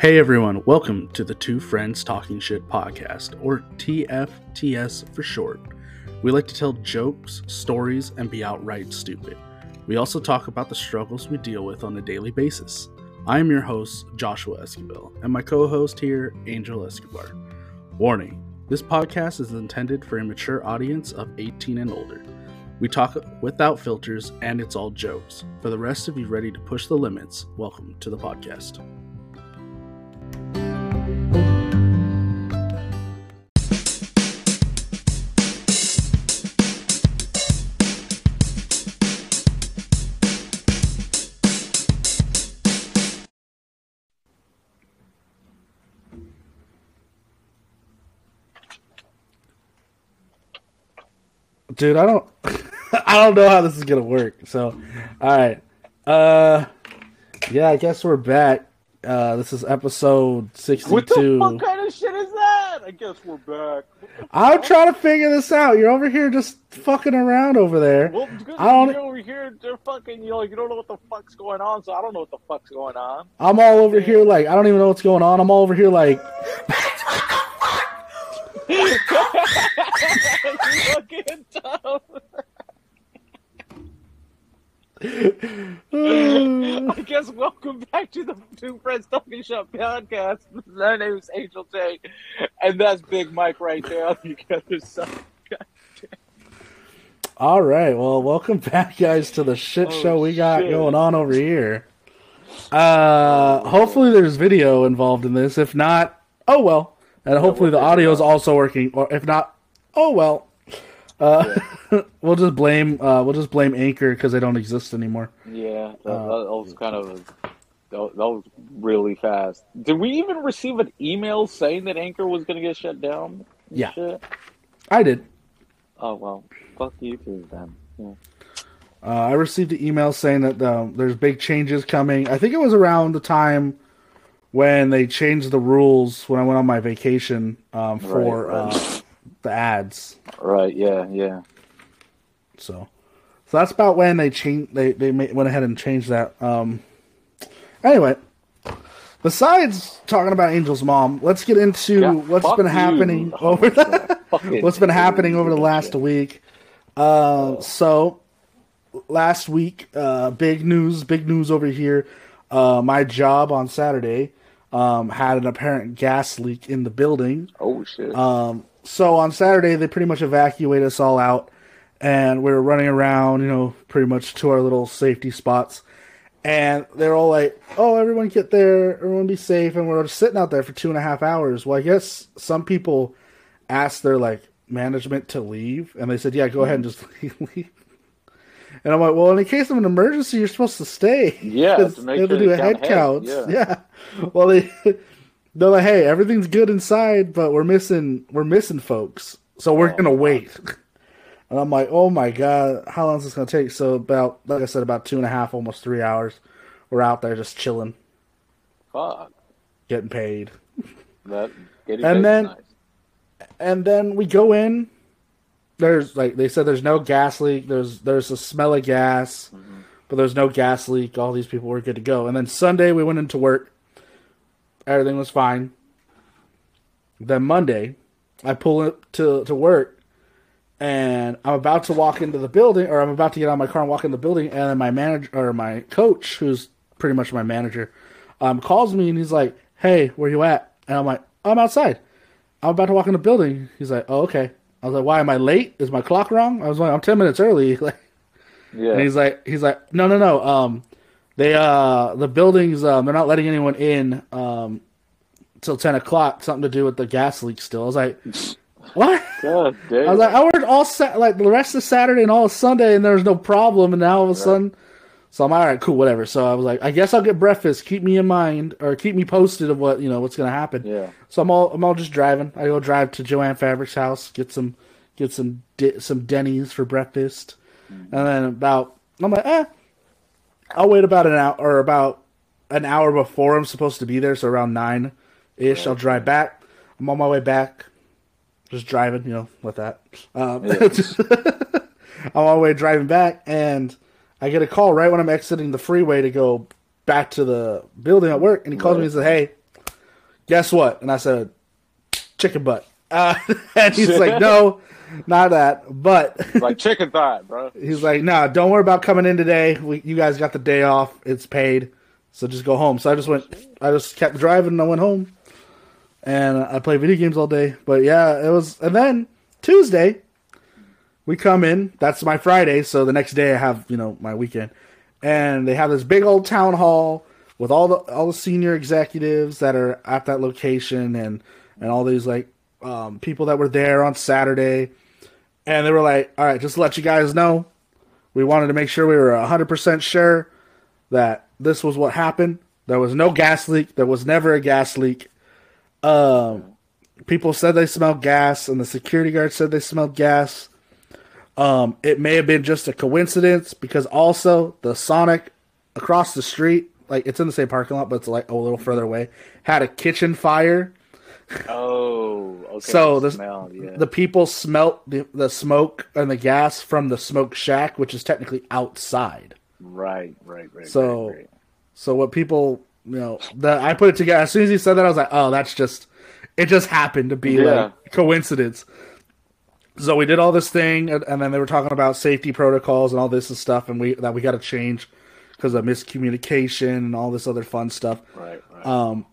Hey everyone, welcome to the Two Friends Talking Shit podcast, or TFTS for short. We like to tell jokes, stories, and be outright stupid. We also talk about the struggles we deal with on a daily basis. I am your host, Joshua Escobar, and my co host here, Angel Escobar. Warning this podcast is intended for a mature audience of 18 and older. We talk without filters, and it's all jokes. For the rest of you ready to push the limits, welcome to the podcast. Dude, I don't I don't know how this is gonna work. So alright. Uh yeah, I guess we're back. Uh this is episode sixty What the fuck kind of shit is that? I guess we're back. I'm trying to figure this out. You're over here just fucking around over there. Well, I don't- you're over here, they're fucking, you know, you don't know what the fuck's going on, so I don't know what the fuck's going on. I'm all over here like I don't even know what's going on. I'm all over here like fucking dumb. I guess welcome back to the Two Friends Talking Shop podcast. My name is Angel J, and that's Big Mike right there on the other side. All right, well, welcome back, guys, to the shit Oh, show we got shit. going on over here. Uh, hopefully, there's video involved in this. If not, oh well. And hopefully, the audio is also working. Or if not, oh well. Uh, we'll just blame uh, we'll just blame Anchor because they don't exist anymore. Yeah, that, Uh, that was kind of that, that was really fast. Did we even receive an email saying that Anchor was going to get shut down? Yeah. shit? I did. Oh well, fuck you too then. Yeah. Uh, I received an email saying that um, there's big changes coming. I think it was around the time when they changed the rules when I went on my vacation um, for Right, right. Uh, the ads. Right. Yeah. Yeah. So, so that's about when they changed. They they ma- went ahead and changed that. Um, anyway, besides talking about Angel's mom, let's get into Yeah, what's been happening Oh, over Fucking what's been happening over the last week. Uh, so last week, uh, big news, big news over here. Uh, my job on Saturday um, had an apparent gas leak in the building. Oh shit. Um, so on Saturday, they pretty much evacuated us all out, and we were running around, you know, pretty much to our little safety spots. And they're all like, "Oh, everyone get there, everyone be safe." And we're just sitting out there for two and a half hours. Well, I guess some people asked their like management to leave, and they said, "Yeah, go ahead and just leave." And I'm like, "Well, in the case of an emergency, you're supposed to stay." Yeah, to make they have to do a head count heads, Yeah. Well, they they're like, "Hey, everything's good inside, but we're missing we're missing folks, so we're Oh, gonna wait." And I'm like, "Oh my god, how long is this gonna take?" So about, like I said, about two and a half, almost three hours. We're out there just chilling, Fuck. getting paid, That getting And paid then- nice. and then we go in. There's like they said, there's no gas leak. There's there's a smell of gas, but there's no gas leak. All these people were good to go. And then Sunday we went into work. Everything was fine. Then Monday, I pull up to to work, and I'm about to walk into the building, or I'm about to get out of my car and walk in the building, and then my manager or my coach, who's pretty much my manager, um, calls me and he's like, "Hey, where you at?" And I'm like, "I'm outside." I'm about to walk in the building. He's like, "Oh, okay." I was like, "Why am I late? Is my clock wrong?" I was like, "I'm ten minutes early." Like, Yeah. and he's like, he's like, "No, no, no. Um, they uh, the buildings um, they're not letting anyone in um, till ten o'clock. Something to do with the gas leak. Still." I was like, "What?" God damn. I was like, I worked all sa- like the rest of Saturday and all of Sunday, and there was no problem. And now all of a sudden, so I'm all right, cool, whatever. So I was like, I guess I'll get breakfast. Keep me in mind, or keep me posted of what you know what's gonna happen. Yeah. So I'm all I'm all just driving. I go drive to Joanne Fabric's house, get some get some di- some Denny's for breakfast, and then about I'm like, eh, I'll wait about an hour or about an hour before I'm supposed to be there, so around nine ish. I'll drive back. I'm on my way back, just driving, you know, with that. Um, I'm on my way driving back, and I get a call right when I'm exiting the freeway to go back to the building at work, and he calls me and says, "Hey, guess what? And I said, chicken butt. Uh, and he's like, no, not that. But like chicken thigh, bro. he's like, no, don't worry about coming in today. We, you guys got the day off. It's paid. So just go home. So I just went, I just kept driving and I went home. And I played video games all day. But yeah, it was, and then Tuesday, we come in. That's my Friday. So the next day I have, you know, my weekend. And they have this big old town hall with all the all the senior executives that are at that location and and all these like um, people that were there on Saturday, and they were like, "All right, just let you guys know, we wanted to make sure we were hundred percent sure that this was what happened. There was no gas leak. There was never a gas leak. Um, people said they smelled gas, and the security guard said they smelled gas. Um, it may have been just a coincidence because also the Sonic across the street, like it's in the same parking lot, but it's like a little further away, had a kitchen fire. Oh, okay. So the the smell, yeah. the people smelt the, the smoke and the gas from the smoke shack, which is technically outside. right, right, right. So- right, right. So what people, you know, the I put it together as soon as he said that, I was like, oh, that's just it just happened to be Yeah. like coincidence. So we did all this thing, and, and then they were talking about safety protocols and all this and stuff, and we that we got to change because of miscommunication and all this other fun stuff. right, right. Um,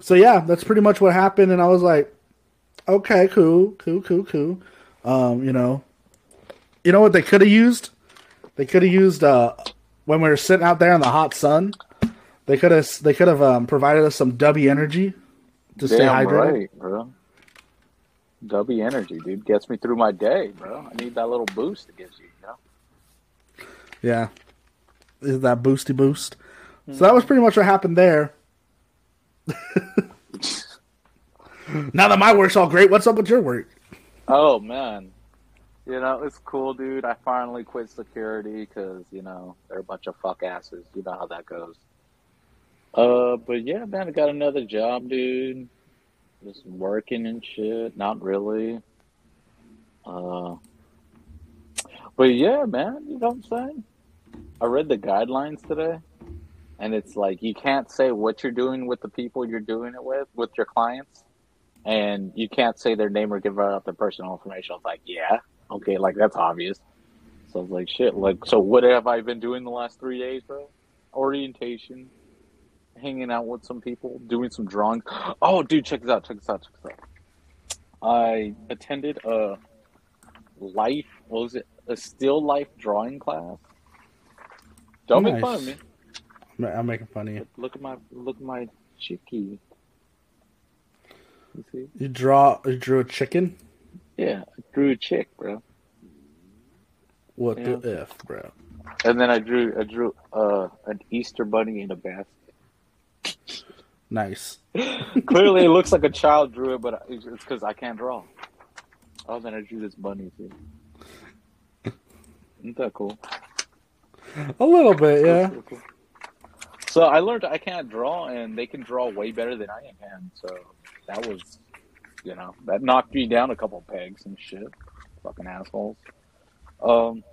so yeah, that's pretty much what happened, and I was like, okay, cool, cool, cool, cool. Um, you know, you know what they could have used? They could have used uh, when we were sitting out there in the hot sun. They could have they could have um, provided us some Dubby energy to stay hydrated. right, bro. Dubby energy, dude, gets me through my day, bro. I need that little boost it gives you, you know. Yeah, is that boosty boost? So that was pretty much what happened there. now that my work's all great, what's up with your work? Oh man, you know it's cool, dude. I finally quit security because you know they're a bunch of fuck asses. You know how that goes. Uh, but yeah, man, I got another job, dude. Just working and shit. Not really. Uh, but yeah, man, you know what I'm saying. I read the guidelines today, and it's like you can't say what you're doing with the people you're doing it with, with your clients and you can't say their name or give out their personal information. I was like, yeah, okay, like that's obvious. So I was like, shit, like, so what have I been doing the last three days, bro? Orientation, hanging out with some people, doing some drawing. Oh, dude, check this out, check this out, check this out. I attended a life, what was it? A still life drawing class. Don't make fun of me. I'm making fun of you. Look, at my, look at my chickie. You see? You draw you drew a chicken? Yeah, I drew a chick, bro. What Yeah. the f, bro? And then I drew I drew uh, an Easter bunny in a basket. Nice. Clearly, it looks like a child drew it, but it's because I can't draw. Oh, then I drew this bunny too. Isn't that cool? A little bit, yeah. Cool, cool, cool. So I learned I can't draw, and they can draw way better than I can. So that was, you know, that knocked me down a couple pegs and shit. Fucking assholes. Um,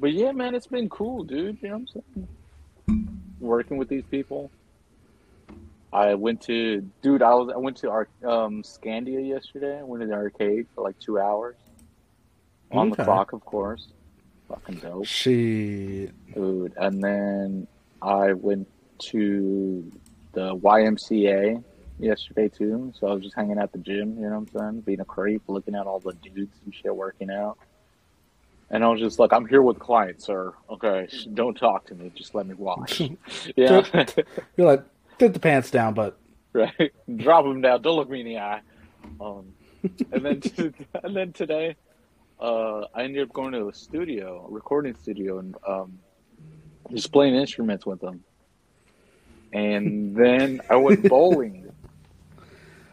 but yeah, man, it's been cool, dude. You know what I'm saying? Working with these people. I went to, dude. I was I went to our um, Scandia yesterday. I went to the arcade for like two hours on the clock, of course. Fucking dope She food. And then I went to the YMCA yesterday too. So I was just hanging at the gym, you know what I'm saying? Being a creep, looking at all the dudes and shit working out. And I was just like, I'm here with clients, sir. Okay, don't talk to me. Just let me watch. yeah, you're like get the pants down, but right. Drop them down. Don't look me in the eye. Um, and then and then today, uh, I ended up going to a studio, a recording studio, and um, just playing instruments with them. And then I went bowling.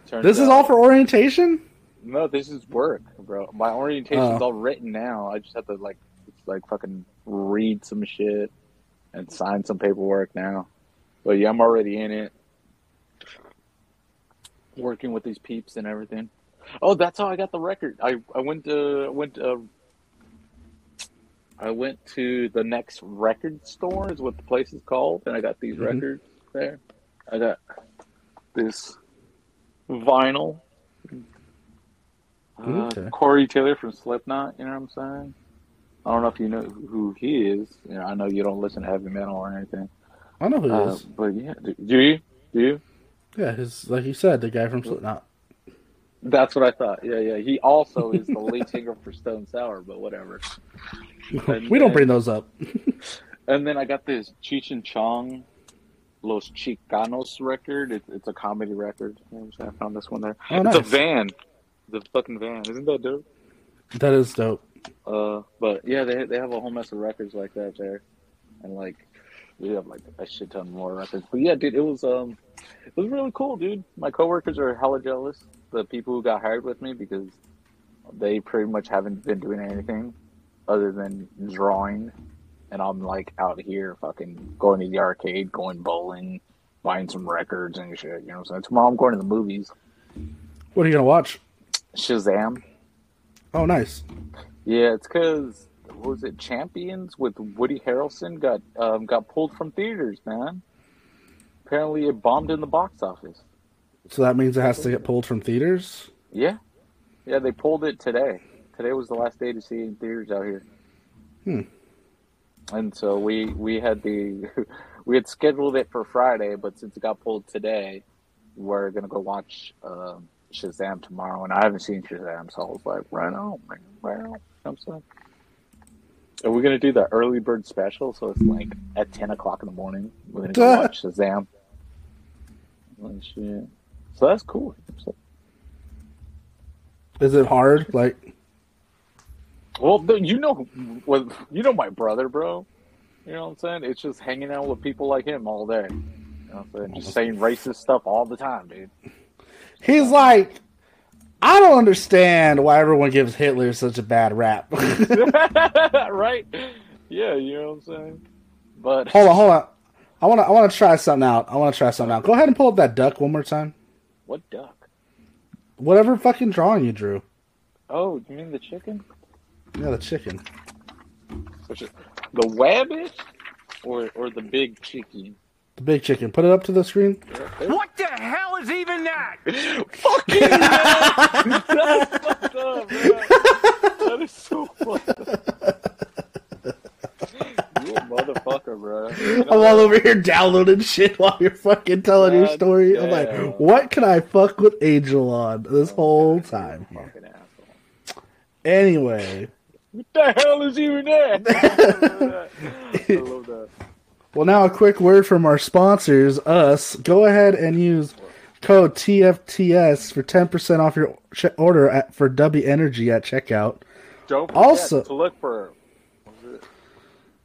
Turns this is out- all for orientation? no, this is work, bro. My orientation's Oh. all written now. I just have to like, like fucking read some shit and sign some paperwork now. But yeah, I'm already in it, working with these peeps and everything. Oh, that's how I got the record. I I went to went to, I went to the next record store is what the place is called, and I got these Mhm. records there. I got this vinyl. Uh, Okay. Corey Taylor from Slipknot. You know what I'm saying? I don't know if you know who he is. You know, I know you don't listen to heavy metal or anything. I know who it Uh, is. but yeah, do, you? Do you? Yeah, his like you said, the guy from Slipknot. That's what I thought. Yeah, yeah. He also is the lead singer for Stone Sour, but whatever. And we don't bring those up. And then I got this Cheech and Chong Los Chicanos record. It, it's a comedy record. You know what I'm saying? I found this one there. Oh, it's a van. The fucking van. Isn't that dope? That is dope. Uh, but yeah, they they have a whole mess of records like that there, and like we have like a shit ton more records. But yeah, dude, it was um, it was really cool, dude. My coworkers are hella jealous. The people who got hired with me because they pretty much haven't been doing anything other than drawing, and I'm like out here fucking going to the arcade, going bowling, buying some records and shit. You know what I'm saying? Tomorrow I'm going to the movies. What are you gonna watch? Shazam. Oh, nice. Yeah, it's because was it Champions with Woody Harrelson got um, got pulled from theaters, man. Apparently, it bombed in the box office. So that means it has to get pulled from theaters. Yeah, yeah, they pulled it today. Today was the last day to see it in theaters out here. Hmm. And so we we had the we had scheduled it for Friday, but since it got pulled today, we're gonna go watch um, Shazam tomorrow. And I haven't seen Shazam, so I was like, right on, man, right on. You know what I'm saying. Are we gonna do the early bird special? So it's like at ten o'clock in the morning. We're gonna go watch Shazam. Oh, shit. So that's cool. Is it hard? Like, Well, you know, you know my brother, bro. You know what I'm saying? It's just hanging out with people like him all day. You know what I'm saying? Just saying racist stuff all the time, dude. he's like, I don't understand why everyone gives Hitler such a bad rap. right? Yeah, you know what I'm saying? But hold on, hold on. I want to, I want to try something out. I want to try something out. Go ahead and pull up that duck one more time. what duck? Whatever fucking drawing you drew. Oh, you mean the chicken? Yeah, the chicken. Which is- The wabbit or or the big chicken? The big chicken. Put it up to the screen. What the hell is even that? Fucking man! That's fucked up, man. That is so fucked up. You a motherfucker, bro. You know I'm all over here downloading shit while you're fucking telling your God story. I'm like, what can I fuck with Angel on this oh, whole time? Fucking asshole. Anyway, What the hell is even that? I love that. I love that. Well, now a quick word from our sponsors, us. Go ahead and use code TFTS for 10% off your order at, for Dubby Energy at checkout. Don't Also- to look for what was it?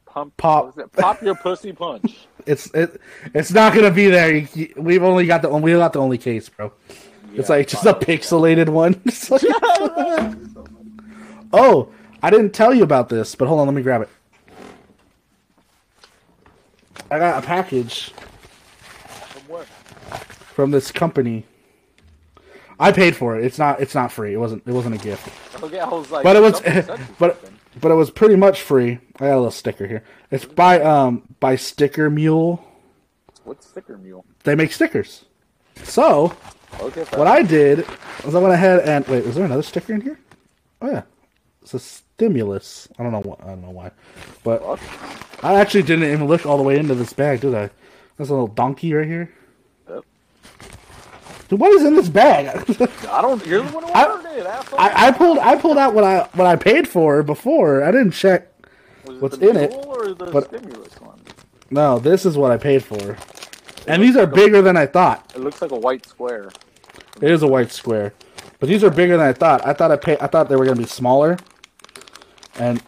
Pump, Pop. what was it? Pop your pussy punch. It's it, it's not gonna be there. You- you- We've only got the we got the only case, bro. It's like just a pixelated one. It's like- oh, I didn't tell you about this, but hold on, let me grab it. I got a package From where? from this company. I paid for it. It's not. It's not free. It wasn't. It wasn't a gift. Okay, I was like, But it was. But something. but it was pretty much free. I got a little sticker here. It's by um by Sticker Mule. what's sticker mule? They make stickers. So Okay, what I did was I went ahead and wait. Was there another sticker in here? Oh yeah, it's a stimulus. I don't know what. I don't know why, but I actually didn't even look all the way into this bag, did I? There's a little donkey right here. Yep. Dude, what is in this bag? I don't. You're the one who I- ordered it, asshole. I, I pulled I pulled out what I what I paid for before. I didn't check. Was what's the in it, mule Or the but- stimulus one. No, this is what I paid for, and these are bigger than I thought. It looks like a white square. It is a white square, but these are bigger than I thought. I thought I pay, I thought they were gonna be smaller, and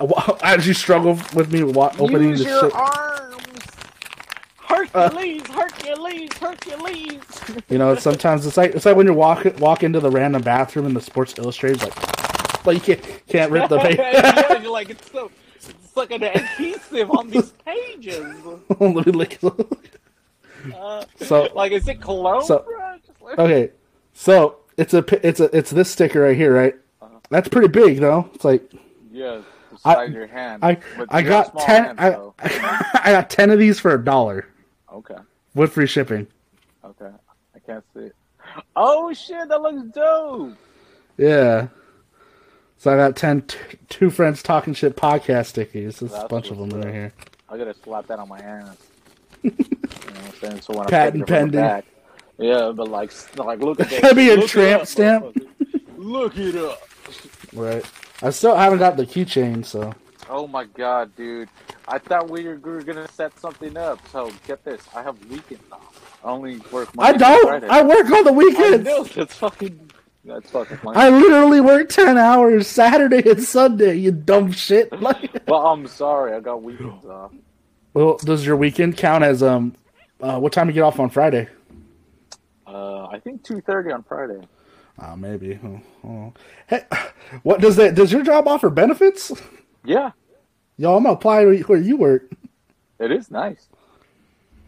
as you struggle with me opening Use the your shit, arms. Hercules, Hercules, Hercules. you know, sometimes it's like it's like when you walk walk into the random bathroom in the Sports Illustrated, like, like you can't can't rip the paper. yeah, you're like it's so. It's like an adhesive on these pages. Let me lick. Uh, So like, is it cologne, So- bro? Just like, okay, so it's a it's a it's this sticker right here, right? Uh-huh. That's pretty big though. It's like Yeah, I- your hand. I I got ten hands, I. I got ten of these for a dollar Okay, with free shipping. okay. I can't see it. Oh shit, that looks dope. Yeah. So I got 10 t- two friends talking shit podcast stickies. There's a bunch of them in here. I gotta slap that on my ass. you know what I'm saying? So when Patent I'm taking it from the pending. back, yeah, but like, like look at that. That'd be a Look tramp up, stamp. Look it up. Right. I still haven't got the keychain, so. Oh my god, dude! I thought we were, we were gonna set something up. So get this: I have weekends off. I only work. Monday through don't! Friday. I work on the I weekends! know that's fucking. That's fucking funny. I literally work 10 hours Saturday and Sunday, you dumb shit. Like, But I'm sorry, I got weekends off. well, does your weekend count as, um, uh, what time you get off on Friday? Uh, I think two thirty on Friday. Oh, maybe. Oh, oh. Hey, what does that, does your job offer benefits? Yeah, Yo, I'm gonna apply where you- where you work. it is nice.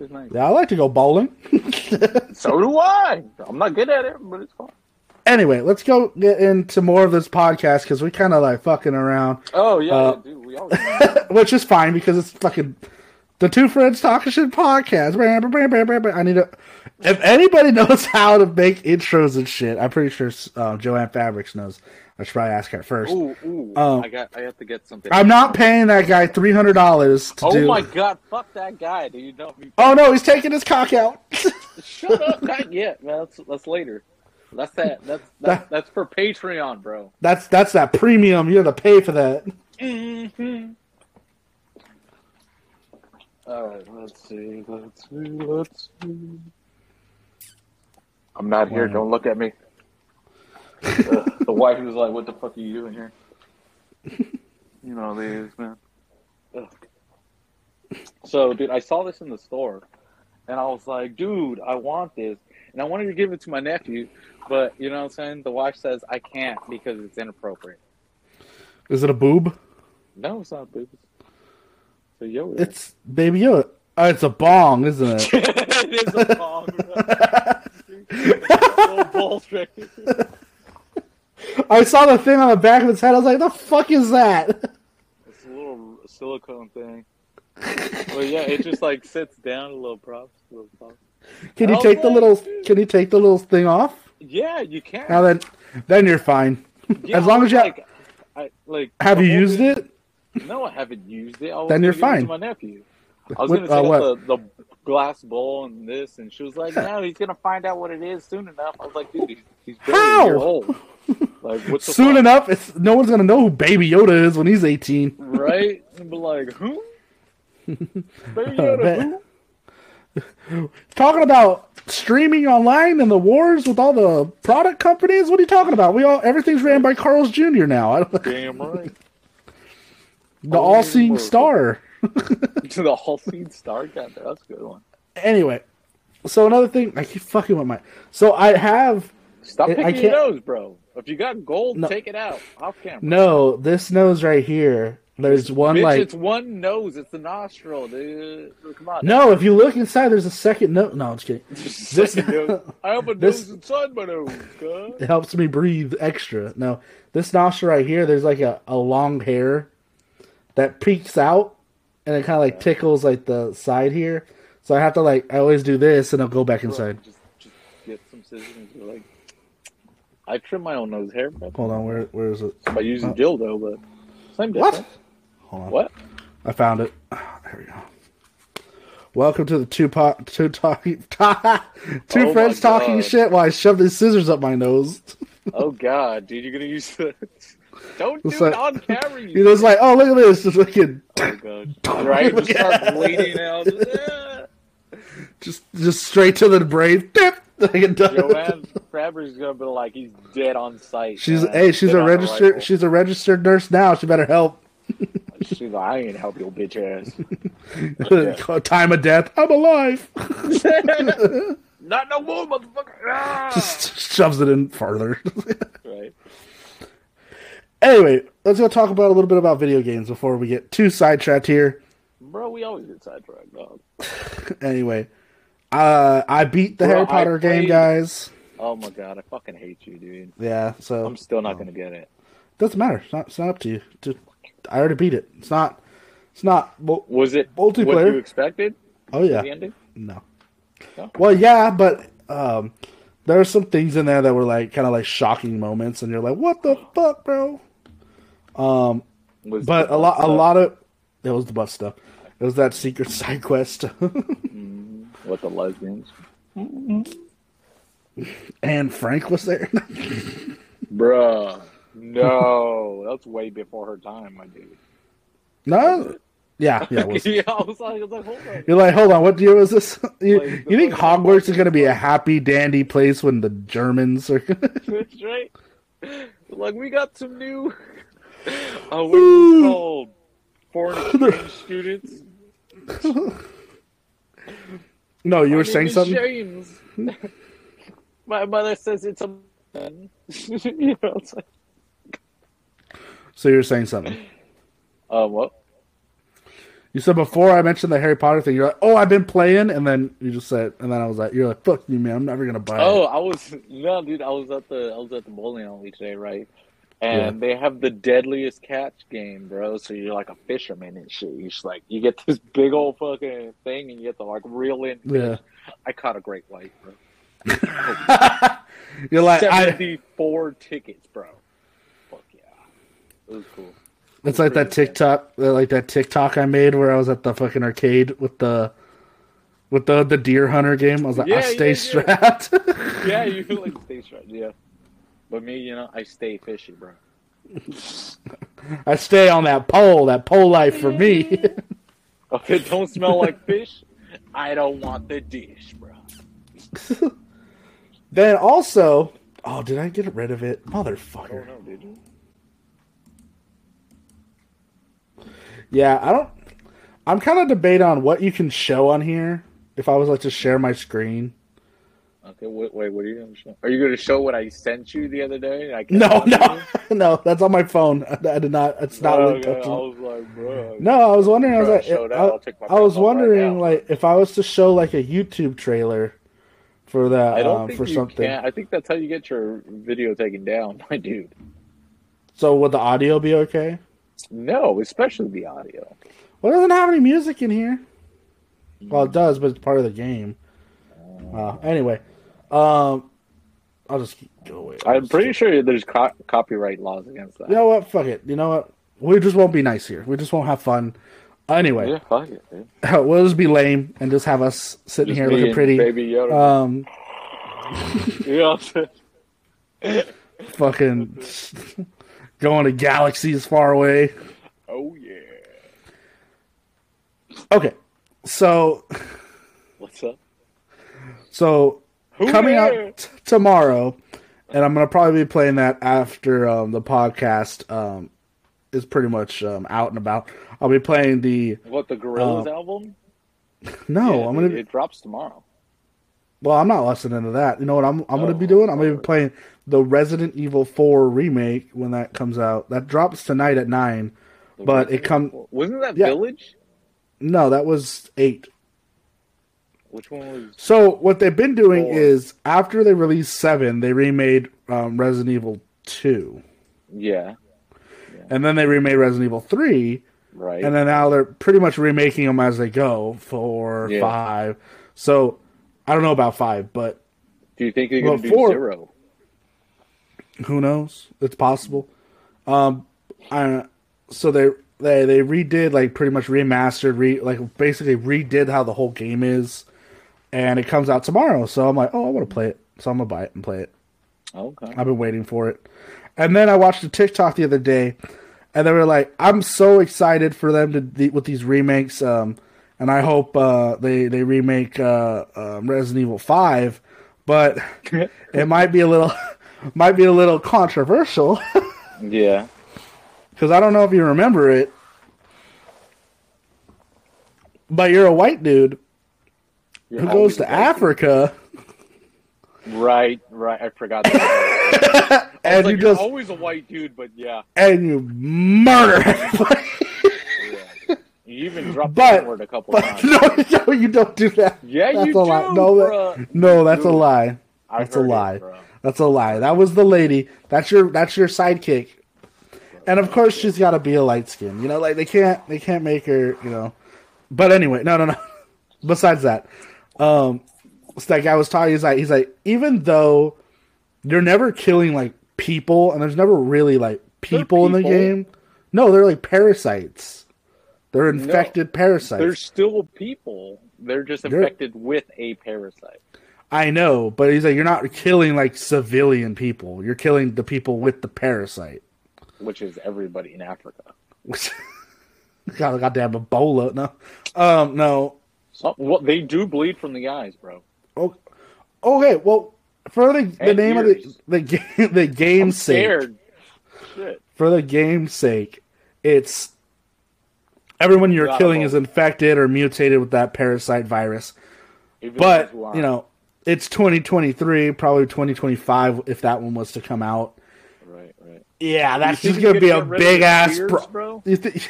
It's nice. Yeah, I like to go bowling. So do I. I'm not good at it, but it's fun. anyway, let's go get into more of this podcast because we kind of like fucking around, Oh yeah, Uh, yeah, dude. We always. which is fine because it's fucking the two friends talking shit podcast. I need to. If anybody knows how to make intros and shit, I'm pretty sure uh, Joanne Fabrics knows. I should probably ask her first. ooh, ooh. Um, I got. I have to get something. I'm not paying that guy three hundred dollars to Oh do. my god! Fuck that guy, dude. Know me. Oh no, he's taking his cock out. Shut up! Not yet, man. That's that's later. That's that. That's that's, that's for Patreon, bro. that's that's that premium. You have to pay for that. Mm-hmm. All right, let's see. Let's see. Let's see. I'm not here. Wow. Don't look at me. Uh, the wife was like, "What the fuck are you doing here?" You know these man. Ugh. So, dude, I saw this in the store, and I was like, "Dude, I want this," and I wanted to give it to my nephew, but you know what I'm saying? The wife says I can't because it's inappropriate. Is it a boob? No, it's not boobs. So yo, It's baby Yoda. Oh, uh, it's a bong, isn't it? it is a bong. Little balls right. I saw the thing on the back of his head. I was like, "The fuck is that?" It's a little silicone thing. Well, yeah, it just like sits down. A little props. A little props. Can you Oh, take the little? God. Can you take the little thing off? Yeah, you can. Now then, then you're fine. Yeah, as long as you was ha- like, I, like. Have you used thing- it? No, I haven't used it. I Then you're to fine. my nephew. I was gonna take uh, out the, the glass bowl and this, and she was like, "No, he's gonna find out what it is soon enough." I was like, "Dude, he's, he's barely How? a year old. Like, what's the Soon fuck? enough, it's no one's gonna know who Baby Yoda is when he's 18. right?" And be like, "Who? Baby Bet. Yoda, who?" Talking about streaming online and the wars with all the product companies. What are you talking about? We all everything's ran by Carl's Jr. now. I don't, Damn right. the all-seeing star. to the all seeing star. God, that's a good one. Anyway, so another thing, I keep fucking with my. So I have Stop I picking your nose, bro. If you got gold, No. take it out off camera. no this nose right here. There's one Bitch, like it's one nose. It's the nostril, dude. Come on. no. If you look inside, there's a second nose. No, I'm just kidding. This, nose. I have a this- nose inside my nose, God. It helps me breathe extra. No, this nostril right here, there's like a, a long hair that peeks out and it kind of like tickles like the side here. So I have to like, I always do this and I'll go back inside. Just, just get some scissors and like. I trim my own nose hair, but Hold on, where where is it? by using Uh, dildo, but same What? Hold on. What? I found it. There we go. Welcome to the two pot two talking two Oh friends talking shit while I shove these scissors up my nose. Oh God, dude, you're gonna use the. Don't do It's it like- on camera. He You was like, "Oh, look at this! Just looking, Oh god. Right? Just start bleeding out. Just just straight to the brain." Dip. Like it does. Joanne Fabri's gonna be like he's dead on sight. She's man. hey, she's Dead a registered she's a registered nurse now. She better help. She's like, I ain't help your bitch ass. Time of death. I'm alive. Not no more, motherfucker. Ah! Just shoves it in farther. right. Anyway, let's go talk about a little bit about video games before we get too sidetracked here. Bro, we always get sidetracked, dog. Anyway, uh, I beat the Bro, Harry I Potter game, played- guys. Oh my god, I fucking hate you, dude. Yeah, so I'm still not gonna get it. doesn't matter. It's not, it's not up to you. Just, I already beat it. It's not. It's not. Well, Was it multiplayer? what you expected? oh The yeah. ending? No. No? Well, yeah, but um, there are some things in there that were like kind of like shocking moments, and you're like, "What the fuck, bro?" Um, Was but a lot, a lot of it was the bus stuff. It was that secret side quest, with the lesbians, and Frank was there. bruh. No, that's way before her time, my dude. no, yeah, yeah. Was. yeah, I was like, I was like, hold on. You're like, hold on, what year was this? You, Like, you think Hogwarts is going to be a happy dandy place when the Germans are? That's right. Like we got some new. What is it called? Foreign exchange students. no, you were saying something. James. My mother says it's a. you know, it's like, So you were saying something. uh, what? You said before I mentioned the Harry Potter thing. You're like, oh, I've been playing, and then you just said, and then I was like, you're like, fuck you, man. I'm never gonna buy Oh, it. I was no, dude. I was at the I was at the bowling alley today, right? And they have the deadliest catch game, bro. So you're like a fisherman and shit. You just like you get this big old fucking thing, and you get to like reel in. Yeah. I caught a great white, bro. You're like, I. Seventy-four tickets, bro. Fuck yeah, it was cool. It's like that TikTok, uh, like that TikTok I made where I was at the fucking arcade with the, with the the deer hunter game. I was like, I stay yeah, yeah. strapped. Yeah, you feel like stay strapped. yeah. But me, you know, I stay fishy, bro. I stay on that pole. That pole life for me. If it don't smell like fish, I don't want the dish, bro. then also, oh, did I get rid of it, motherfucker? know, dude. Yeah, I don't. I'm kind of debating on what you can show on here. If I was like to share my screen. Okay, wait, wait, what are you going to show? Are you going to show what I sent you the other day? I No, no, no. That's on my phone. I, I did not. It's not Oh, linked okay, up I was like, bro. No, I was wondering. I was like. I, my I was off right wondering, like, if I was to show like a YouTube trailer for that I don't um, think for you something. can. I think that's how you get your video taken down, my dude. So would the audio be okay? No, especially the audio. Well, it doesn't have any music in here. Well, it does, but it's part of the game. Uh, anyway, um, I'll just go away. I'll I'm pretty sure there's co- copyright laws against that. You know what? Fuck it. You know what? We just won't be nice here. We just won't have fun. Anyway, Yeah, fuck it, dude. we'll just be lame and just have us sitting Just here looking pretty. Baby Yoda. Um, you know what I'm saying? fucking going to galaxies far away. Oh yeah. Okay, so What's up? so Who coming there? out t- tomorrow, and I'm gonna probably be playing that after um, the podcast um, is pretty much um, out and about. I'll be playing the What the Gorillaz Uh, album? no. Yeah, I'm gonna It drops tomorrow. well. I'm not listening to that. You know what I'm I'm gonna be Oh, doing? I'm gonna be playing the Resident Evil 4 remake when that comes out. That drops tonight at nine. The But it Resident come- Evil- Wasn't that Yeah. Village? No, that was eight. Which one was? So what they've been doing Four. is after they released seven, they remade um, Resident Evil two, Yeah. and then they remade Resident Evil three, Right. and then now they're pretty much remaking them as they go for Yeah. five. So I don't know about five, but do you think they're gonna do four- zero? who knows? It's possible. Um, I, so they they they redid like pretty much remastered, re like basically redid how the whole game is, and it comes out tomorrow. So I'm like, oh, I want to play it, so I'm gonna buy it and play it. Okay. I've been waiting for it. And then I watched a TikTok the other day, and they were like, "I'm so excited for them to the, with these remakes." Um, and I hope uh, they they remake uh, um, Resident Evil Five, but it might be a little might be a little controversial yeah. because I don't know if you remember it, but you're a white dude You're who goes to. Africa, Right. Right. I forgot. That. I and you like, you're just always a white dude, but yeah. and you murder yeah. You even drop But- the word a couple But times. no, no, you don't do that. Yeah, that's you a lie. do, No, bruh. that, no, that's a lie. That's a heard it, lie. That's a lie. That was the lady. That's your that's your sidekick. And of oh, course, she's got to be a light skin. You know, like they can't they can't make her. You know. But anyway, no, no, no. Besides that, um, so that guy was talking. He's like, he's like, even though you're never killing like people, and there's never really like people, in the game. No, they're like parasites. They're infected parasites. They're still people. They're just They're- infected with a parasite. I know, but he's like, you're not killing like civilian people. You're killing the people with the parasite. which is everybody in Africa. God, goddamn Ebola. No, um, no. So, well, they do bleed from the eyes, bro. Oh, okay. Well, for the, the name of the the game, the game's sake. Shit. for the game's sake, it's everyone you're killing is infected or mutated with that parasite virus. Even But those who aren't. you know, it's 2023, probably 2025 if that one was to come out. right, right. Yeah, that's just gonna be a can get rid of big ass. Pro- bro? you think?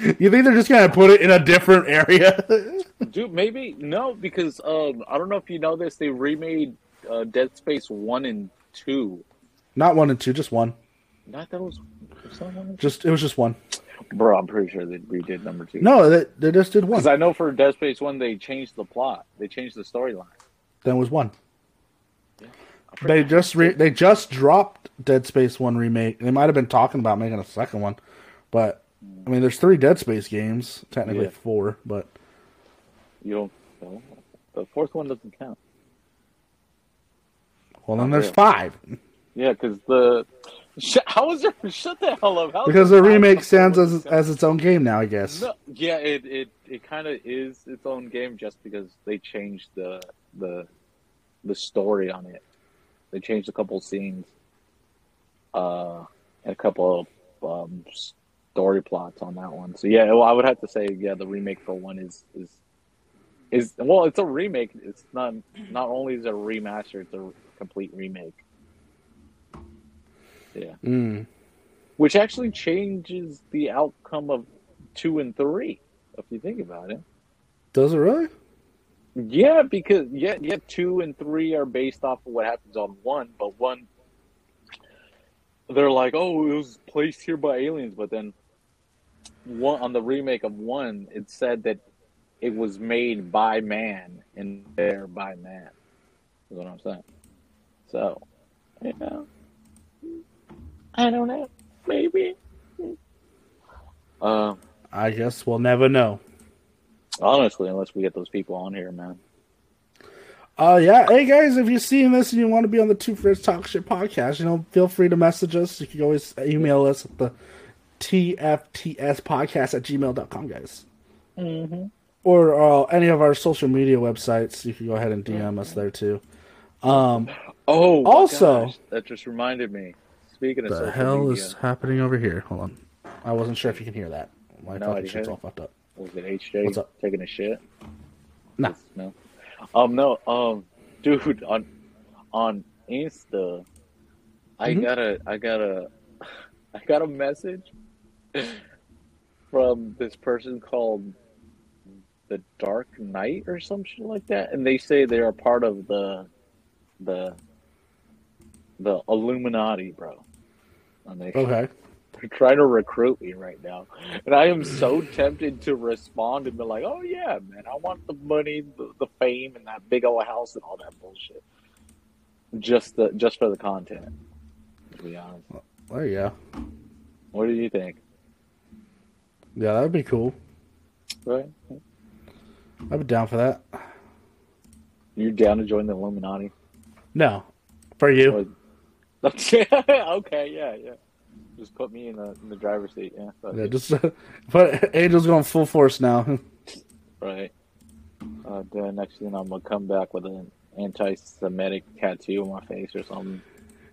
You think they're just gonna put it in a different area? Dude, maybe no, because um, I don't know if you know this. They remade uh, Dead Space one and two. Not one and two, just one. Not that was, was that one? Just it was just one. Bro, I'm pretty sure they redid number two. No, they, they just did one. because I know for Dead Space one they changed the plot. They changed the storyline. Then it was one. They just re- they just dropped Dead Space One remake. They might have been talking about making a second one, but I mean, there's three Dead Space games, technically Yeah. four, but you don't. The fourth one doesn't count. well, then there's yeah. five Yeah, because the sh- how is there? Shut the hell up! How because the remake stands as as its own game now. I guess. No, yeah, it it, it kind of is its own game just because they changed the the the story on it. They changed a couple scenes, uh, and a couple of um, story plots on that one. So yeah, well, I would have to say yeah, the remake for one is is is well, it's a remake. It's not not only is it a remaster, it's a complete remake. Yeah Mm. which actually changes the outcome of two and three, if you think about it. Does it really? Yeah, because yeah, yeah, two and three are based off of what happens on one, but one they're like, oh, it was placed here by aliens, but then one on the remake of one, it said that it was made by man and there by man. Is what I'm saying. So, you know, I don't know, maybe. Uh, I guess we'll never know. honestly, unless we get those people on here, man. Uh, yeah. Hey guys, if you're seeing this and you want to be on the Two Friends Talk Shit podcast, you know, feel free to message us. You can always email us at the TFTS podcast at gmail.com, guys. Mm-hmm. Or uh, any of our social media websites. You can go ahead and DM us there too. Um, Oh, Also- gosh, that just reminded me. Speaking of the hell media, is happening over here? Hold on. I wasn't sure if you can hear that. My No fucking shit's all fucked up. was it HJ What's up? taking a shit? No. no. Um, no. Um, dude, on on Insta, I Mhm. got a, I got a, I got a message from this person called the Dark Knight or some shit like that, and they say they are part of the, the, the Illuminati, bro. And they Okay. they're trying to recruit me right now. And I am so tempted to respond and be like, oh, yeah, man, I want the money, the, the fame, and that big old house and all that bullshit. Just the just for the content, to be honest. There you go. What do you think? Yeah, that'd be cool. Right? I'd be down for that. You're down to join the Illuminati? No. For you. okay, yeah, yeah. Just put me in the in the driver's seat, yeah. Yeah, just but Angel's going full force now. Right. Uh, then next thing I'm gonna come back with an anti-Semitic tattoo on my face or something.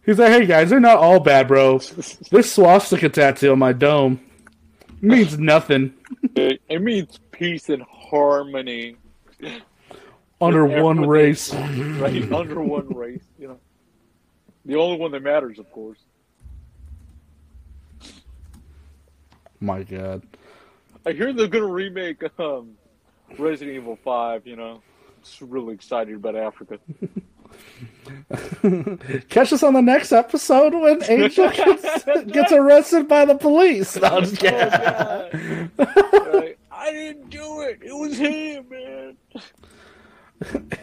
He's like, hey guys, they're not all bad, bro. This swastika tattoo on my dome means nothing It, it means peace and harmony. under one race. Right, under one race, you know. The only one that matters, of course. My God. I hear they're gonna remake um, Resident Evil Five. You know, just really excited about Africa. Catch us on the next episode when Angel gets, gets arrested by the police. No, I'm just Oh. I didn't do it. It was him, man.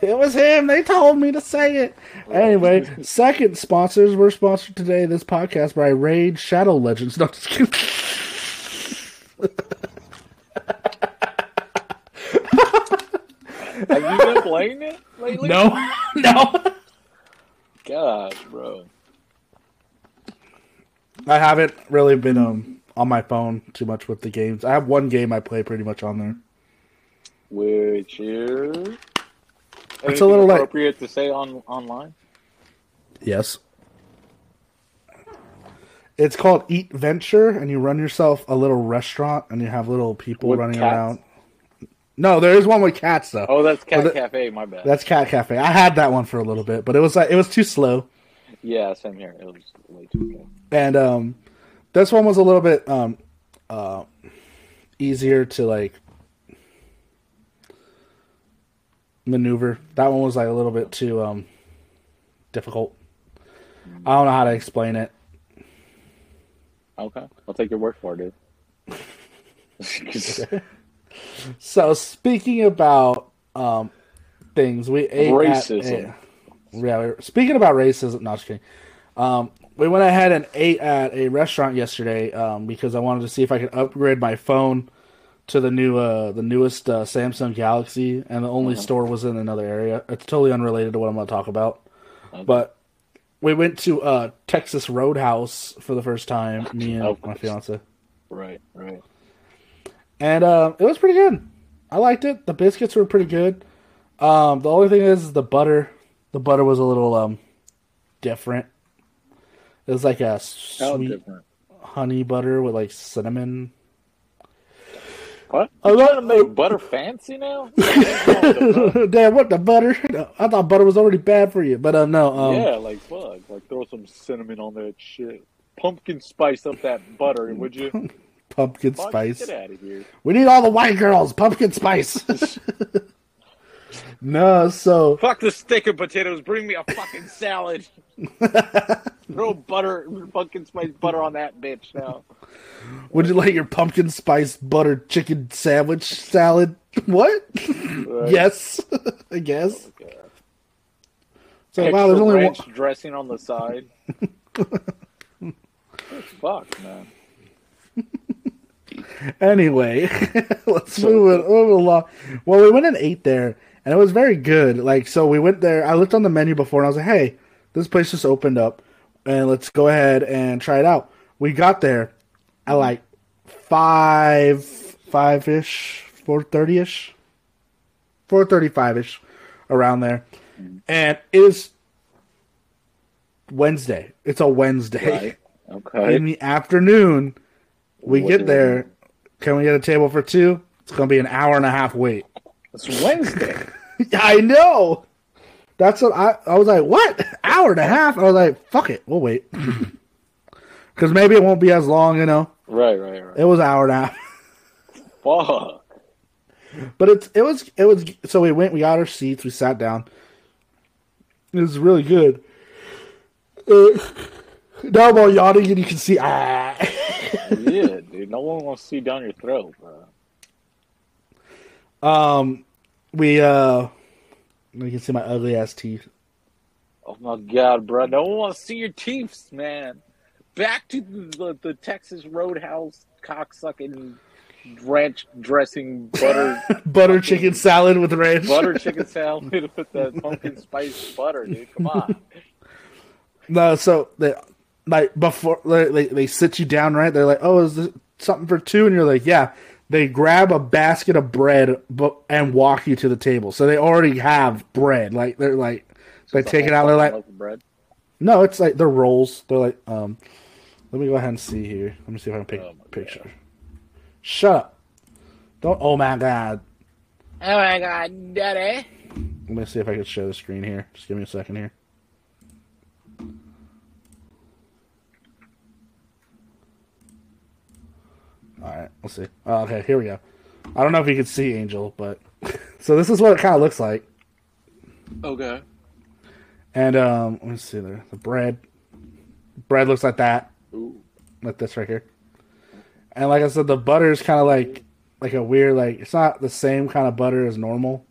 It was was him. They told me to say it. Anyway, second sponsors. We're sponsored today, this podcast, by Raid Shadow Legends. No, just kidding. Have you been playing it lately? No, no. God, bro. I haven't really been um on my phone too much with the games. I have one game I play pretty much on there. Which is It's a Anything little like- appropriate to say on online. Yes. It's called Eatventure, and you run yourself a little restaurant, and you have little people With running cats? around. No, there is one with cats though. Oh, that's Cat Oh, the- Cafe. My bad. That's Cat Cafe. I had that one for a little bit, but it was like it was too slow. Yeah, same here. It was way too good. and um this one was a little bit um uh easier to like maneuver that one was like a little bit too um difficult i don't know how to explain it Okay, I'll take your word for it, dude. so speaking about um things we ate Racism. At a, yeah, we speaking about racism Not just kidding um we went ahead and ate at a restaurant yesterday um, because I wanted to see if I could upgrade my phone to the new, uh, the newest uh, Samsung Galaxy, and the only store was in another area. It's totally unrelated to what I'm going to talk about, but we went to uh, Texas Roadhouse for the first time. Me and my fiance, right, right. And uh, it was pretty good. I liked it. The biscuits were pretty good. Um, the only thing is the butter. The butter was a little um, different. It was like a sweet honey butter with like cinnamon. What? I You love- trying to make butter fancy now? Damn, what the butter? No, I thought butter was already bad for you, but uh, no. Um, yeah, like fuck. Like throw some cinnamon on that shit. Pumpkin spice up that butter, would you? pumpkin Fuck, spice. Get out of here. We need all the white girls. Pumpkin spice. no, so Fuck the steak and potatoes. Bring me a fucking salad. Throw butter, pumpkin spice butter on that bitch now. would you like your pumpkin spice butter chicken sandwich salad? What? Right? yes, I guess. Oh, okay. So Extra wow, there's only one. dressing on the side. Fuck, man. Anyway, let's So- move it move along. Well, we went and ate there, and it was very good. Like, so we went there. I looked on the menu before, and I was like, "Hey, this place just opened up, and let's go ahead and try it out." We got there at like five, five ish, four thirty ish, four thirty five ish, around there, mm. and it is Wednesday. It's a Wednesday Right. Okay. in the afternoon. We What get there. Can we get a table for two? It's gonna be an hour and a half wait. It's Wednesday. I know. That's what I. I was like, what? Hour and a half? I was like, fuck it, we'll wait. Because maybe it won't be as long, you know. right, right, right. It was an hour and a half, Fuck. but it's it was it was. So we went, we got our seats, we sat down. It was really good. Uh, now I'm all yawning, and you can see. Ah. Yeah, dude. No one wants to see down your throat, bro. Um, we uh, you can see my ugly ass teeth. Oh my god, bro. No one wants to see your teeth, man. Back to the, the, the Texas Roadhouse cocksucking ranch dressing butter Butter chicken salad with ranch. butter chicken salad with that pumpkin spice butter, dude. Come on. No, so they like before they, they they sit you down, right? They're like, "Oh, is this something for two? And you're like, "Yeah." They grab a basket of bread bu- and walk you to the table. So they already have bread. Like they're like so they It's take it out. They're like, bread. no, it's like they're rolls. They're like, um, let me go ahead and see here. Let me see if I can pick Oh a my picture. Shut up! Don't. Oh my god! Oh my god, daddy. Let me see if I can share the screen here. Just give me a second here. All right, let's see. Oh, okay, here we go. I don't know if you can see Angel, but so this is what it kind of looks like. Okay. And um, let me see there. The bread, bread looks like that, Ooh. like this right here. And like I said, the butter is kind of like like a weird like it's not the same kind of butter as normal.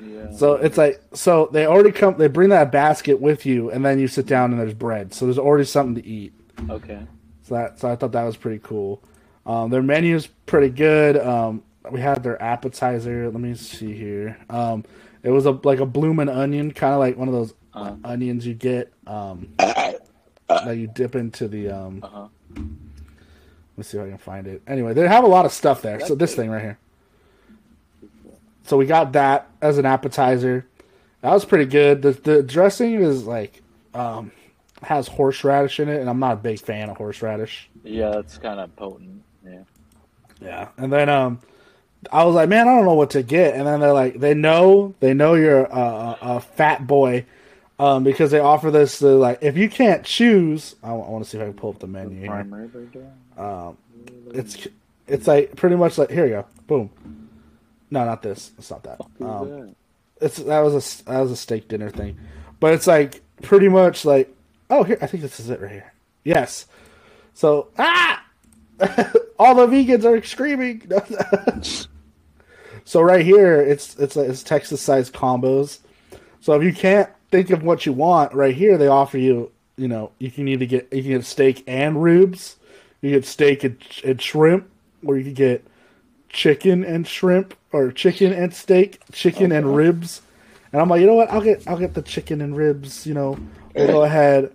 Yeah. So it's like so they already come they bring that basket with you and then you sit down and there's bread. So there's already something to eat. okay. So that so I thought that was pretty cool. Um, their menu's pretty good. Um, we had their appetizer. Let me see here. Um, it was a like a bloomin' onion, kind of like one of those Uh-huh. onions you get um, that you dip into the. Um, Uh-huh. Let's see if I can find it. Anyway, they have a lot of stuff there. So this good. thing right here. So we got that as an appetizer. That was pretty good. The the dressing is like um, has horseradish in it, and I'm not a big fan of horseradish. Yeah, that's kind of potent. Yeah. And then um, I was like, man, I don't know what to get, and then they're like, they know, they know you're a, a, fat boy, um, because they offer this. They're like, if you can't choose, I, want to see if I can pull up the menu. Here. Um, it's it's like pretty much like here you go, boom. No, not this. It's not that. Um, that? it's that was a that was a steak dinner thing, but it's like pretty much like oh here I think this is it right here. Yes. So ah, all the vegans are screaming. so right here it's it's it's Texas sized combos. So if you can't think of what you want, right here they offer you you know you can either get you can get steak and ribs, you get steak and, and shrimp, or you can get chicken and shrimp or chicken and steak, chicken and ribs. And I'm like, you know what? I'll get I'll get the chicken and ribs. You know, we'll go ahead,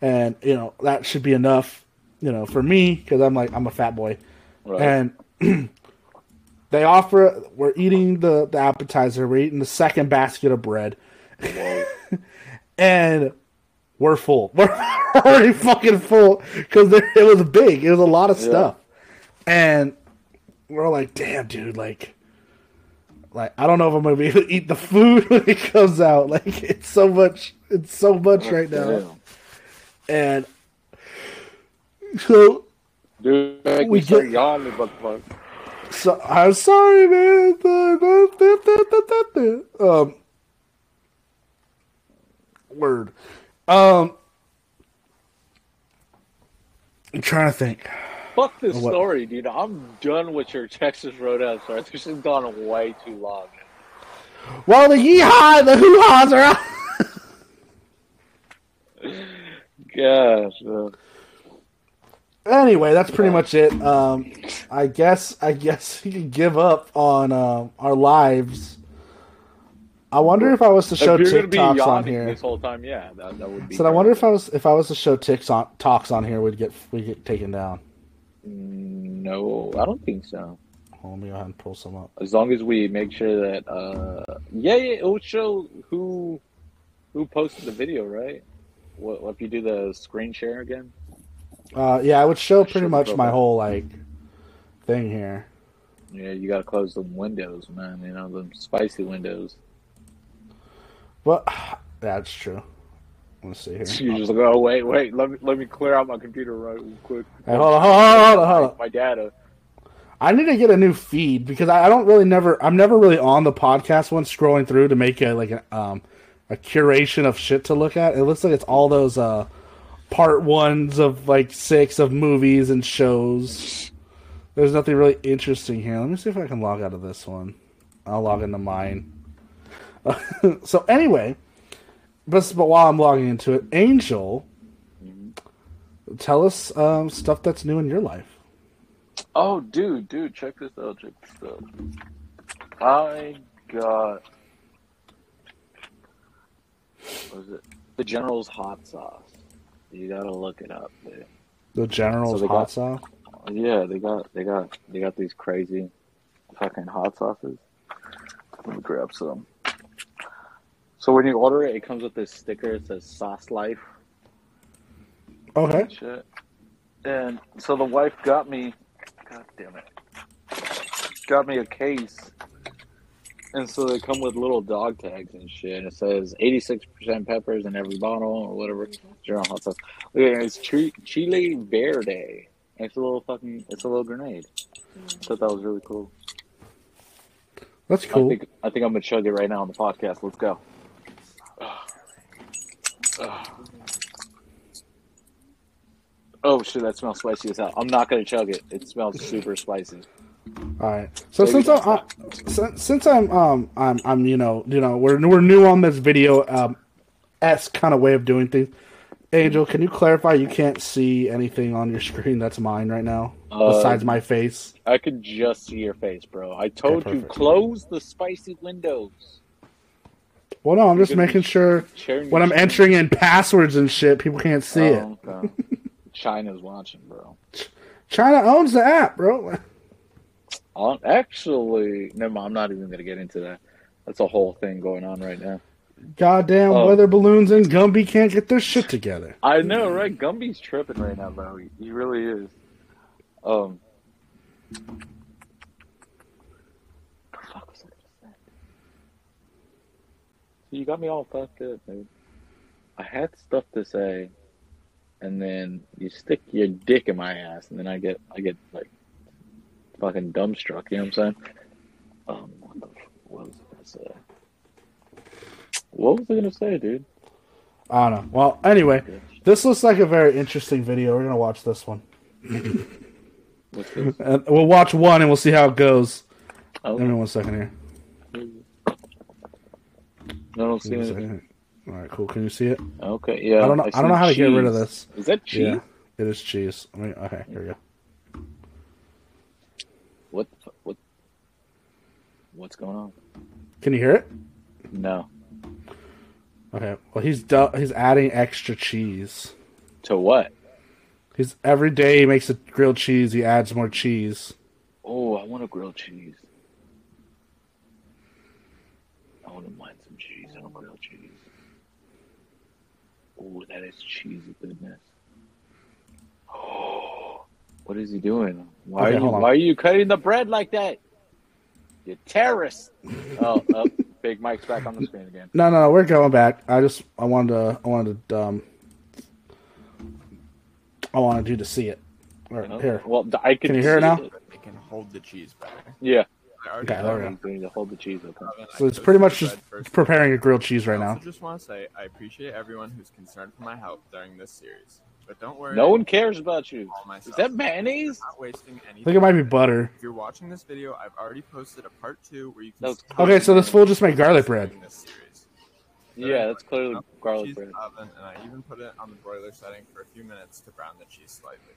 and you know that should be enough. You know, for me because I'm like I'm a fat boy, Right. and they offer. We're eating the the appetizer. We're eating the second basket of bread, and we're full. We're already fucking full because it was big. It was a lot of Yeah. stuff, and we're like, damn, dude, like, like I don't know if I'm gonna be able to eat the food when it comes out. Like, it's so much. It's so much right now, and so Dude, make We get- yawning, but fuck. So I'm sorry, man. Um, word. Um, I'm trying to think. Fuck this What? story, dude. I'm done with your Texas Roadhouse story. This has gone way too long. Well, the yeehaw, and the hoo ha's are out. Gosh, man. Anyway, that's pretty much it. Um, I guess I guess you can give up on um, our lives. I wonder if I was to show if you're gonna be TikToks on here. this whole time, yeah, that, that would be. So I wonder if I was if I was to show ticks on talks on here, we'd get we get taken down. No, I don't think so. Hold let me go ahead and pull some up. As long as we make sure that, uh, yeah, yeah, it will show who who posted the video, right? What if you do the screen share again? Uh, yeah, I would show pretty much my whole like thing here. Yeah, you gotta close the windows, man. You know the spicy windows. But that's true. Let's see here. You just like, oh wait, wait, let me let me clear out my computer right real quick. Hey, hold on, hold on, hold on, hold on. My data. I need to get a new feed because I, I don't really never I'm never really on the podcast one scrolling through to make a like a um a curation of shit to look at. It looks like it's all those uh part ones of like six of movies and shows. There's nothing really interesting here. Let me see if I can log out of this one. I'll log into mine. so anyway, but, but while I'm logging into it, Angel, tell us um, stuff that's new in your life. Oh, dude, dude, check this out. Check this out. I got what was it? The General's hot sauce. You gotta look it up, dude. The General's So hot got- sauce. Yeah, they got they got they got these crazy fucking hot sauces. Let me grab some. So when you order it, it comes with this sticker. It says "Sauce Life." Okay. Shit. And so the wife got me. God damn it. Got me a case. And so they come with little dog tags and shit. And it says 86% peppers in every bottle or whatever. Mm-hmm. General hot sauce. Look at it, It's chi- Chile Verde. And It's a little fucking. It's a little grenade. Mm. I thought that was really cool. That's I cool. think I think I'm gonna chug it right now on the podcast. Let's go. Oh shit, that smells spicy as hell. I'm not gonna chug it. It smells super spicy. All right. So Maybe since I'm uh, since, since I'm um I'm I'm you know you know we're we're new on this video um s kind of way of doing things. Angel, can you clarify you can't see anything on your screen that's mine right now Uh, besides my face? I could just see your face, bro. I told you close the spicy windows. Well, no, I'm just gonna be making sure when I'm entering in passwords and shit, people can't see it. Oh, okay. China's watching, bro. China owns the app, bro. Uh, actually, never mind. I'm not even gonna get into that. That's a whole thing going on right now. Goddamn Oh. weather balloons and Gumby can't get their shit together. I know, right? Gumby's tripping right now, bro. He, he really is. Um. Fuck was I gonna? You got me all fucked up, dude. I had stuff to say, and then you stick your dick in my ass, and then I get, I get like, fucking dumbstruck. You know what I'm saying? Um, what, was I gonna say? What was I gonna say, dude? I don't know. Well, anyway, this looks like a very interesting video. We're gonna watch this one. What's this? And we'll watch one and we'll see how it goes. Oh, Give me one second here. I don't see Give me a anything. All right, cool. Can you see it? Okay, yeah. I don't know- I don't know how to get rid of this. Is that cheese? Yeah, it is cheese. I mean, okay, here we go. What? the fu- What? What's going on? Can you hear it? No. Okay. Well, he's du- he's adding extra cheese. To what? He's every day he makes a grilled cheese. He adds more cheese. Oh, I want a grilled cheese. I wouldn't mind some cheese on a grilled cheese. Oh, that is cheesy goodness. Oh, what is he doing? Why Okay, are you. Why are you cutting the bread like that? You terrorist! oh, oh, Big Mike's back on the screen again. No, no, no, we're going back. I just I wanted to I wanted to um I wanted you to see it. All right, Oh, here. Well, I can. Can you hear it now? It can hold the cheese better. Yeah. Okay, there we go. I'm going to hold the cheese open. So it's pretty much just preparing a grilled cheese right now. also just want to say I appreciate everyone who's concerned for my health during this series. But don't worry. No one cares about you. Is that mayonnaise? I'm not wasting I anything. think it might be butter. If you're watching this video, I've already posted a part two where you can. That's- see Okay, so this fool just made garlic bread. during this series. Yeah, that's clearly garlic cheese bread. in the oven, and I even put it on the broiler setting for a few minutes to brown the cheese slightly.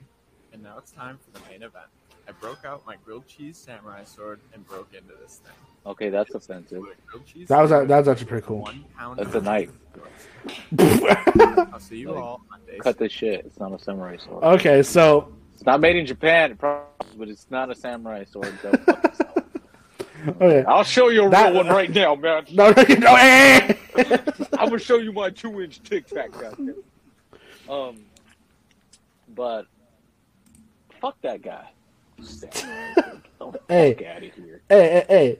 And now it's time for the main event. I broke out my grilled cheese samurai sword and broke into this thing. Okay, that's offensive. With a grilled cheese That was sandwich, that was actually pretty cool. one pound That's a knife. I'll see you Like, all on day Cut this shit. It's not a samurai sword. Okay, so It's not made in Japan, but it's not a samurai sword. Go fuck okay. I'll show you a That- real one right now, man. No, no, no, hey! I'm gonna show you my two-inch tic tac. goddamn. Um, but fuck that guy. Samurai sword. Get the Hey. fuck out of here. hey, hey, hey.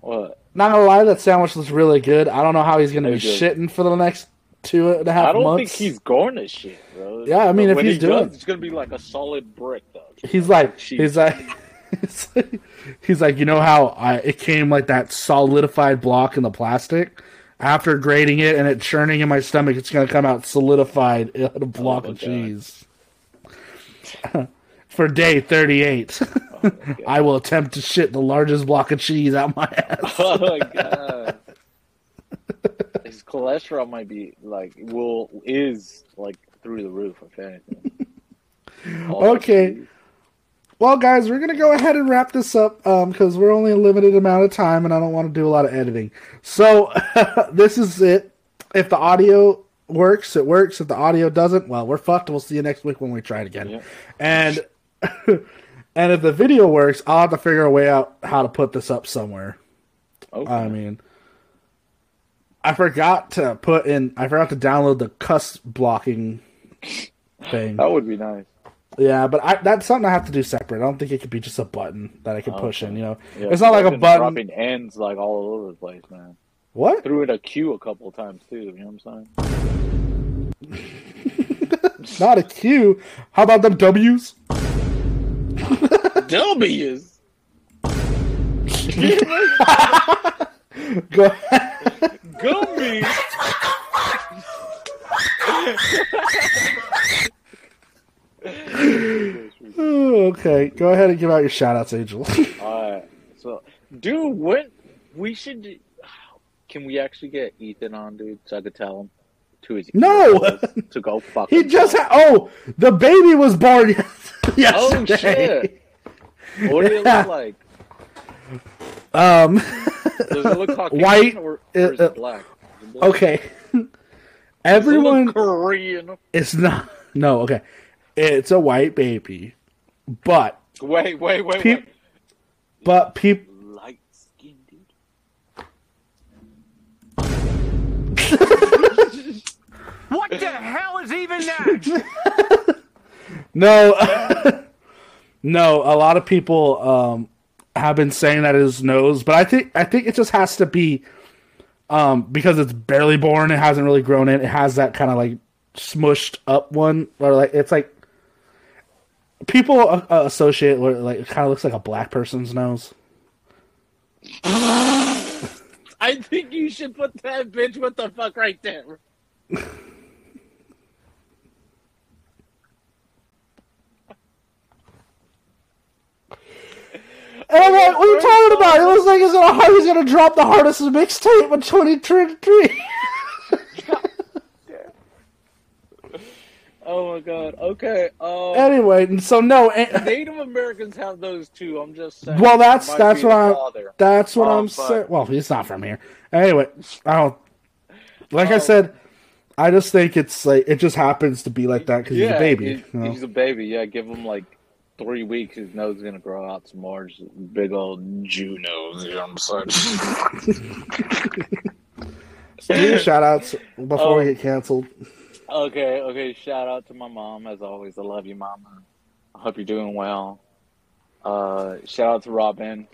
What? Not gonna lie, that sandwich looks really good. I don't know how he's gonna be did. shitting for the next two and a half months. I don't months. think he's going to shit, bro. Yeah, I mean, But if he's he doing- does, it's gonna be like a solid brick, though. He's like, he's like, he's like, he's like, you know how I it came like that solidified block in the plastic. After grating it and it churning in my stomach, it's gonna come out solidified in a block my of God. cheese. For day thirty-eight, Oh, my God. I will attempt to shit the largest block of cheese out my ass. Oh my god. His cholesterol might be like will is like through the roof if anything. All Okay. Well, guys, we're gonna go ahead and wrap this up um, because we're only a limited amount of time, and I don't want to do a lot of editing. So this is it. If the audio works, it works. If the audio doesn't, well, we're fucked. We'll see you next week when we try it again. And and if the video works, I'll have to figure a way out how to put this up somewhere. Okay. I mean, I forgot to put in. I forgot to download the cuss blocking thing. that would be nice. Yeah, but I, that's something I have to do separate. I don't think it could be just a button that I can push in. You know, Yeah, it's not like a button. dropping ends like all over the place, man. What? Threw in a Q a couple of times too. You know what I'm saying? Not a Q. How about them W's? W's. Go ahead. Gummies. Oh, okay. Go ahead and give out your shout outs, Angel. Alright. So, dude, when we should. do- Can we actually get Ethan on, dude, so I could tell him to his No! to go fuck. he just ha- oh, the baby was born yesterday. Oh shit! What do it Yeah. look like? Um. Does it look Caucasian White, or, or is uh, it black? Is it black? Okay. Does it look Everyone Korean. is not. No. Okay. It's a white baby, but Wait, wait, wait, Peop- wait. but people. Light skin, dude. What the hell is even that? No, no. A lot of people um, have been saying that his nose, but I think I think it just has to be um, because it's barely born. It hasn't really grown in. It has that kind of like smushed up one, or like it's like people uh, uh, associate where like it kind of looks like a black person's nose. I think you should put that bitch what the fuck right there. I'm like, what are you talking about? It looks like he's gonna he's gonna drop the hardest mixtape in 2023. Oh my god. Okay. Um, anyway, so no. and- Native Americans have those too. I'm just saying. Well, that's that's what I'm. father. That's what Um, I'm saying. Well, he's not from here. Anyway, I don't. Like I Oh. said, I just think it's like it just happens to be like that because he's a baby. you know? He's a baby. Yeah, give him like three weeks. His nose is gonna grow out some more. Just big old Jew nose. You know what I'm saying? So shout outs before we Oh. get canceled. Okay, okay. Shout out to my mom as always. I love you, mama. I hope you're doing well. Uh, shout out to Robin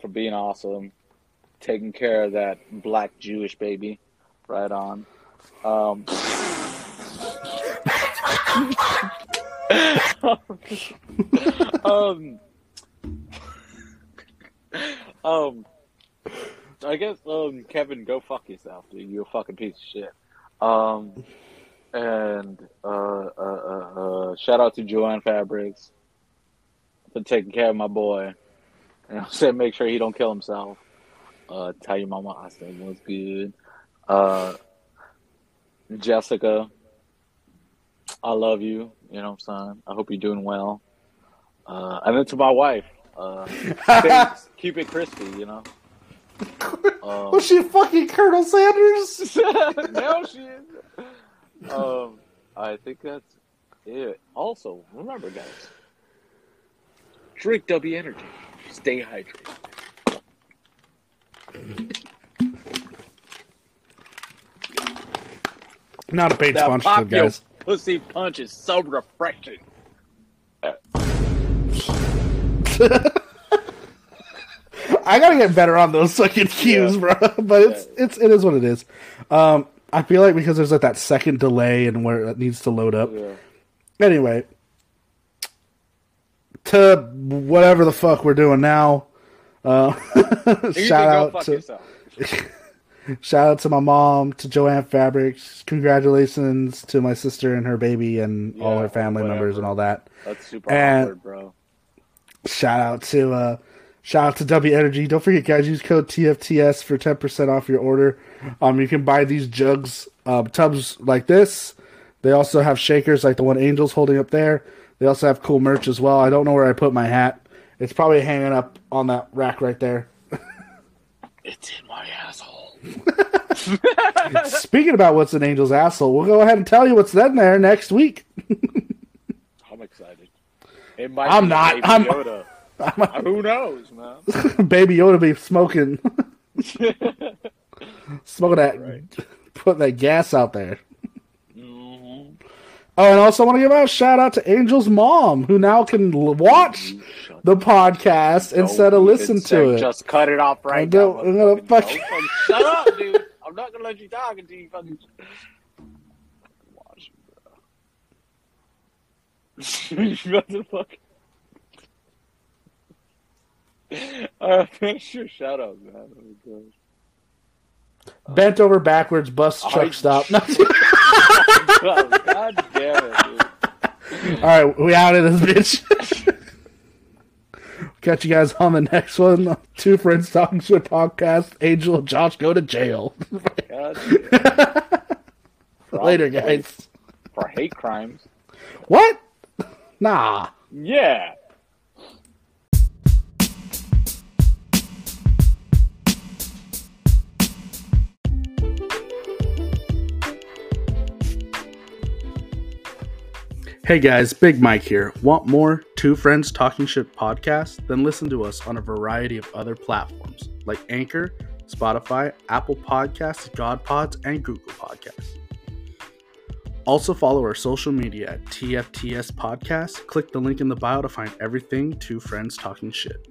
for being awesome, taking care of that black Jewish baby. Right on. Um, um, um, I guess, um, Kevin, go fuck yourself, dude. You're a fucking piece of shit. Um, and uh, uh, uh, uh, shout out to Joanne Fabrics for taking care of my boy. And I said, make sure he don't kill himself. Uh, tell your mama I said was good. Uh, Jessica, I love you. You know what I'm saying? I hope you're doing well. Uh, and then to my wife, uh, stay, keep it crispy, you know. Um, Was she fucking Colonel Sanders? now she is. Um, I think that's it. Also, remember, guys, drink Dubby Energy. Stay hydrated. Not a paid That sponsorship, pop guys. Pussy punch is so refreshing. I gotta get better on those fucking cues, Yeah. bro. But it's it's it is what it is. Um, I feel like because there's like that second delay and where it needs to load up. Yeah. Anyway, to whatever the fuck we're doing now. Uh, shout out to. Shout out to my mom, to Joanne Fabrics. Congratulations to my sister and her baby and all her family whatever. members and all that. That's super And- awkward, bro. Shout out to uh, shout out to Dubby Energy. Don't forget, guys, use code TFTS for ten percent off your order. Um, you can buy these jugs, um, tubs like this. They also have shakers like the one Angel's holding up there. They also have cool merch as well. I don't know where I put my hat. It's probably hanging up on that rack right there. It's in my asshole. Speaking about what's in Angel's asshole, we'll go ahead and tell you what's in there next week. I'm excited. It might I'm be not. Baby I'm- Yoda. Uh, Who knows, man? Baby Yoda be smoking, smoking that, Right. putting that gas out there. hmm Oh, and I also want to give a shout out to Angel's mom, who now can watch the podcast instead of listen to it. Just cut it off right now. I'm fuck you. Shut up, dude. I'm not gonna let you talk until you fucking. Watch bro. Alright, finish your shout out, man. Oh, gosh. Bent over backwards, bus truck I- stop. No. God damn it, dude. All right, we out of this bitch. Catch you guys on the next one. Two friends talking shit podcast. Angel and Josh go to jail. Later, guys. For hate crimes. What? Nah. Yeah. Hey guys, Big Mike here. Want more Two Friends Talking Shit podcast? Then listen to us on a variety of other platforms like Anchor, Spotify, Apple Podcasts, God Pods, and Google Podcasts. Also follow our social media at TFTS Podcast. Click the link in the bio to find everything Two Friends Talking Shit.